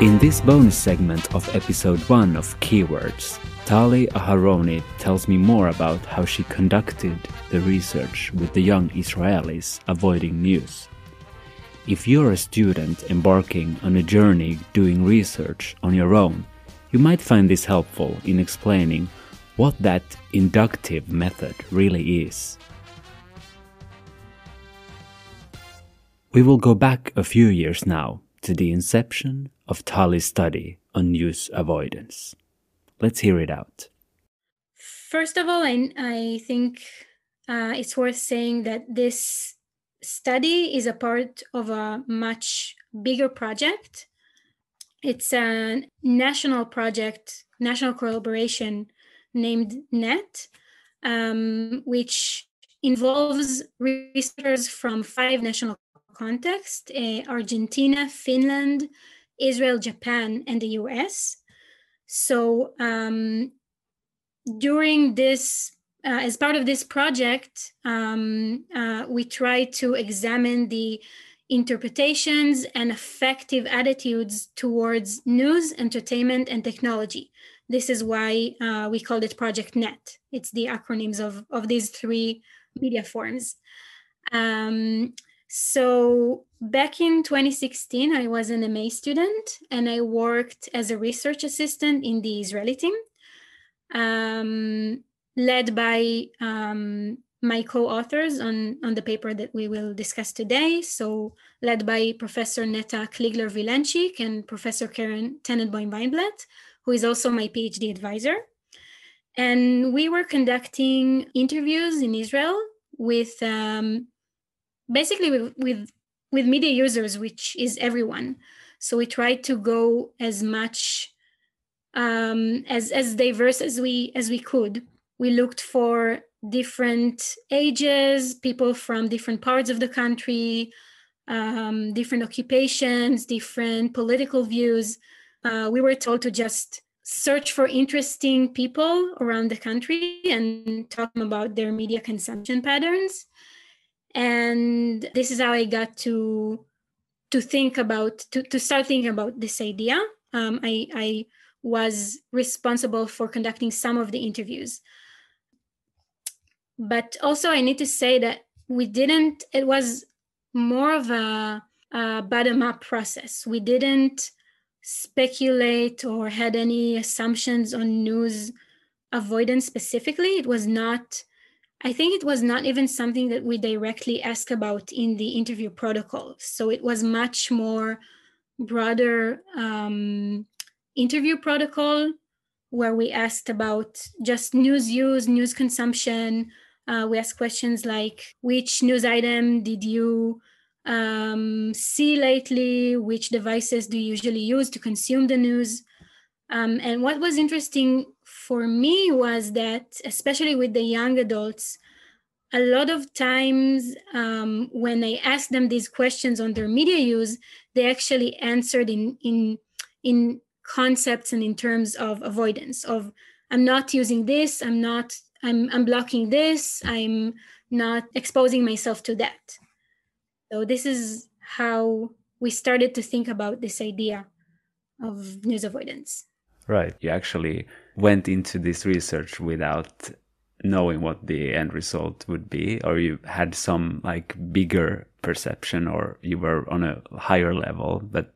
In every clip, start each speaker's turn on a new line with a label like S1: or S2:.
S1: In this bonus segment of episode 1 of Keywords, Tali Aharoni tells me more about how she conducted the research with the young Israelis avoiding news. If you're a student embarking on a journey doing research on your own, you might find this helpful in explaining what that inductive method really is. We will go back a few years now to the inception of Tali's study on news avoidance. Let's hear it out.
S2: First of all, I, I think uh, it's worth saying that this study is a part of a much bigger project. It's a national project, national collaboration named NET, um, which involves researchers from five national contexts uh, Argentina, Finland, Israel, Japan, and the US. So um, during this, uh, as part of this project, um, uh, we try to examine the interpretations and effective attitudes towards news, entertainment, and technology. This is why uh, we called it Project NET. It's the acronyms of, of these three media forms. Um, so back in 2016, I was an MA student and I worked as a research assistant in the Israeli team, um, led by um, my co-authors on, on the paper that we will discuss today. So led by Professor Netta Kligler-Vilenchik and Professor Keren Tenenboim-Weinblatt, who is also my PhD advisor. And we were conducting interviews in Israel with um, basically with, with with media users, which is everyone. So we tried to go as much um, as as diverse as we as we could. We looked for different ages, people from different parts of the country, um, different occupations, different political views. Uh, we were told to just search for interesting people around the country and talk about their media consumption patterns and this is how i got to to think about to, to start thinking about this idea. Um, I, I was responsible for conducting some of the interviews. But also i need to say that we didn't it was more of a, a bottom up process. We didn't speculate or had any assumptions on news avoidance specifically. It was not I think it was not even something that we directly asked about in the interview protocol. So it was much more broader um, interview protocol where we asked about just news use, news consumption. Uh, we asked questions like which news item did you um, see lately? Which devices do you usually use to consume the news? Um, and what was interesting for me was that, especially with the young adults, a lot of times um, when I ask them these questions on their media use, they actually answered in in in concepts and in terms of avoidance of I'm not using this, I'm not, I'm I'm blocking this, I'm not exposing myself to that. So this is how we started to think about this idea of news avoidance.
S1: Right. You actually went into this research without knowing what the end result would be, or you had some like bigger perception, or you were on a higher level, but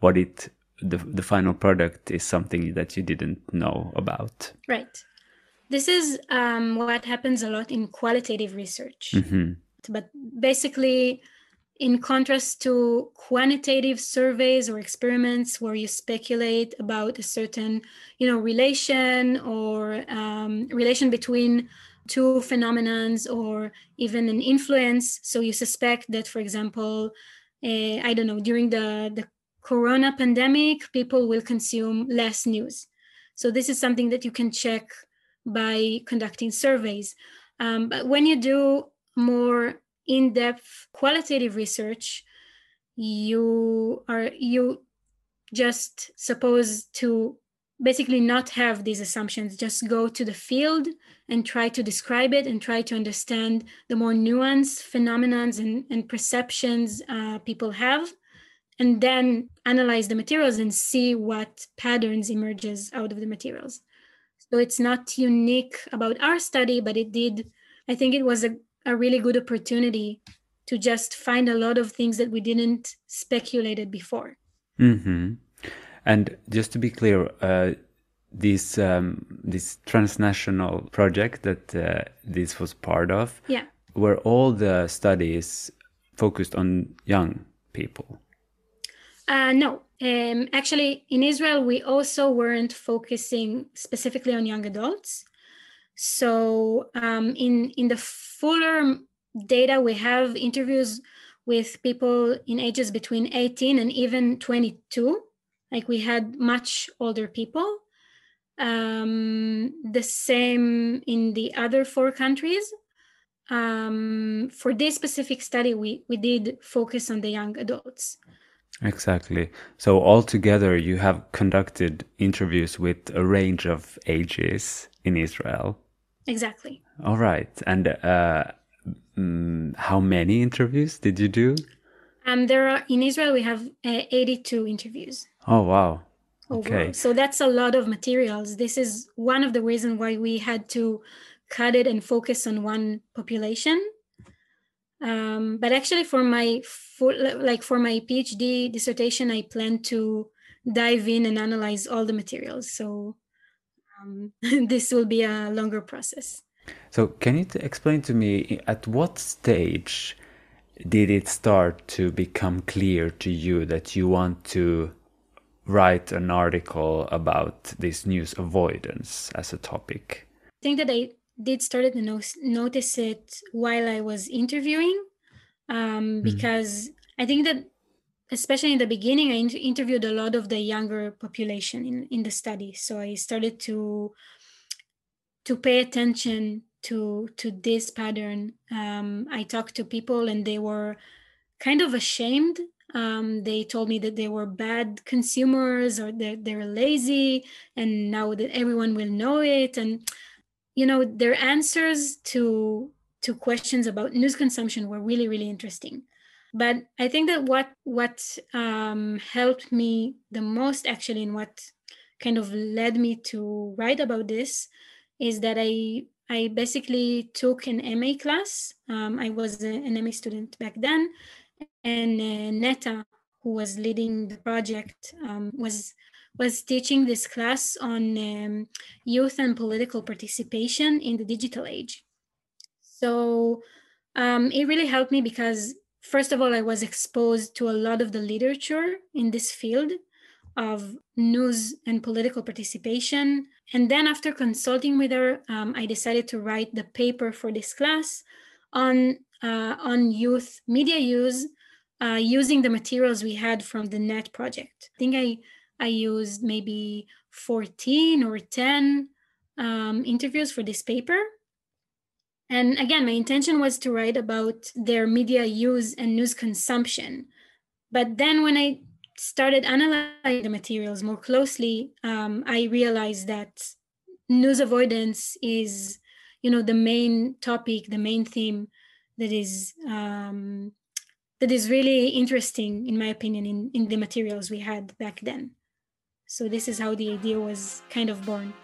S1: what it the the final product is something that you didn't know about.
S2: Right. This is um, what happens a lot in qualitative research. Mm-hmm. But basically, in contrast to quantitative surveys or experiments where you speculate about a certain you know relation or um, relation between two phenomenons or even an influence so you suspect that for example uh, i don't know during the, the corona pandemic people will consume less news. So this is something that you can check by conducting surveys. Um, but when you do more in-depth qualitative research you are you just supposed to basically not have these assumptions. Just go to the field and try to describe it and try to understand the more nuanced phenomenons and, and perceptions uh, people have and then analyze the materials and see what patterns emerges out of the materials. So it's not unique about our study but it did i think it was a, a really good opportunity to just find a lot of things that we didn't speculated before.
S1: Mm-hmm. and just to be clear uh, this um, this transnational project that uh, this was part of
S2: yeah.
S1: were all the studies focused on young people?
S2: Uh, no. Um, actually in israel we also weren't focusing specifically on young adults. So um, in in the fuller data we have interviews with people in ages between 18 and even 22 like we had much older people um, the same in the other four countries. Um, for this specific study, we, we did focus on the young adults.
S1: Exactly. So, altogether, you have conducted interviews with a range of ages in Israel.
S2: Exactly.
S1: All right. And uh, mm, how many interviews did you do?
S2: Um, there are in Israel we have uh, 82 interviews.
S1: Oh wow!
S2: overall. Okay. So that's a lot of materials. This is one of the reasons why we had to cut it and focus on one population. Um, but actually, for my full, like for my PhD dissertation, I plan to dive in and analyze all the materials. So um, this will be a longer process.
S1: So, can you t- explain to me at what stage did it start to become clear to you that you want to write an article about this news avoidance as a topic?
S2: I think that I did start to no- notice it while I was interviewing, um, hmm. because mm. I think that especially in the beginning, I inter- interviewed a lot of the younger population in, in the study. So I started to to pay attention to to this pattern. Um, I talked to people and they were kind of ashamed um, they told me that they were bad consumers or that they're lazy, and now that everyone will know it. And you know, their answers to to questions about news consumption were really, really interesting. But I think that what what um, helped me the most, actually, and what kind of led me to write about this, is that I I basically took an MA class. Um, I was an MA student back then, and uh, Netta, who was leading the project, um, was was teaching this class on um, youth and political participation in the digital age. So um, it really helped me because, first of all, I was exposed to a lot of the literature in this field of news and political participation. And then, after consulting with her, um, I decided to write the paper for this class on uh, on youth media use uh, using the materials we had from the net project. I think I I used maybe 14 or 10 um, interviews for this paper. And again, my intention was to write about their media use and news consumption. But then when I started analyzing the materials more closely, um, I realized that news avoidance is, you know, the main topic, the main theme that is um, that is really interesting, in my opinion, in, in the materials we had back then. So this is how the idea was kind of born.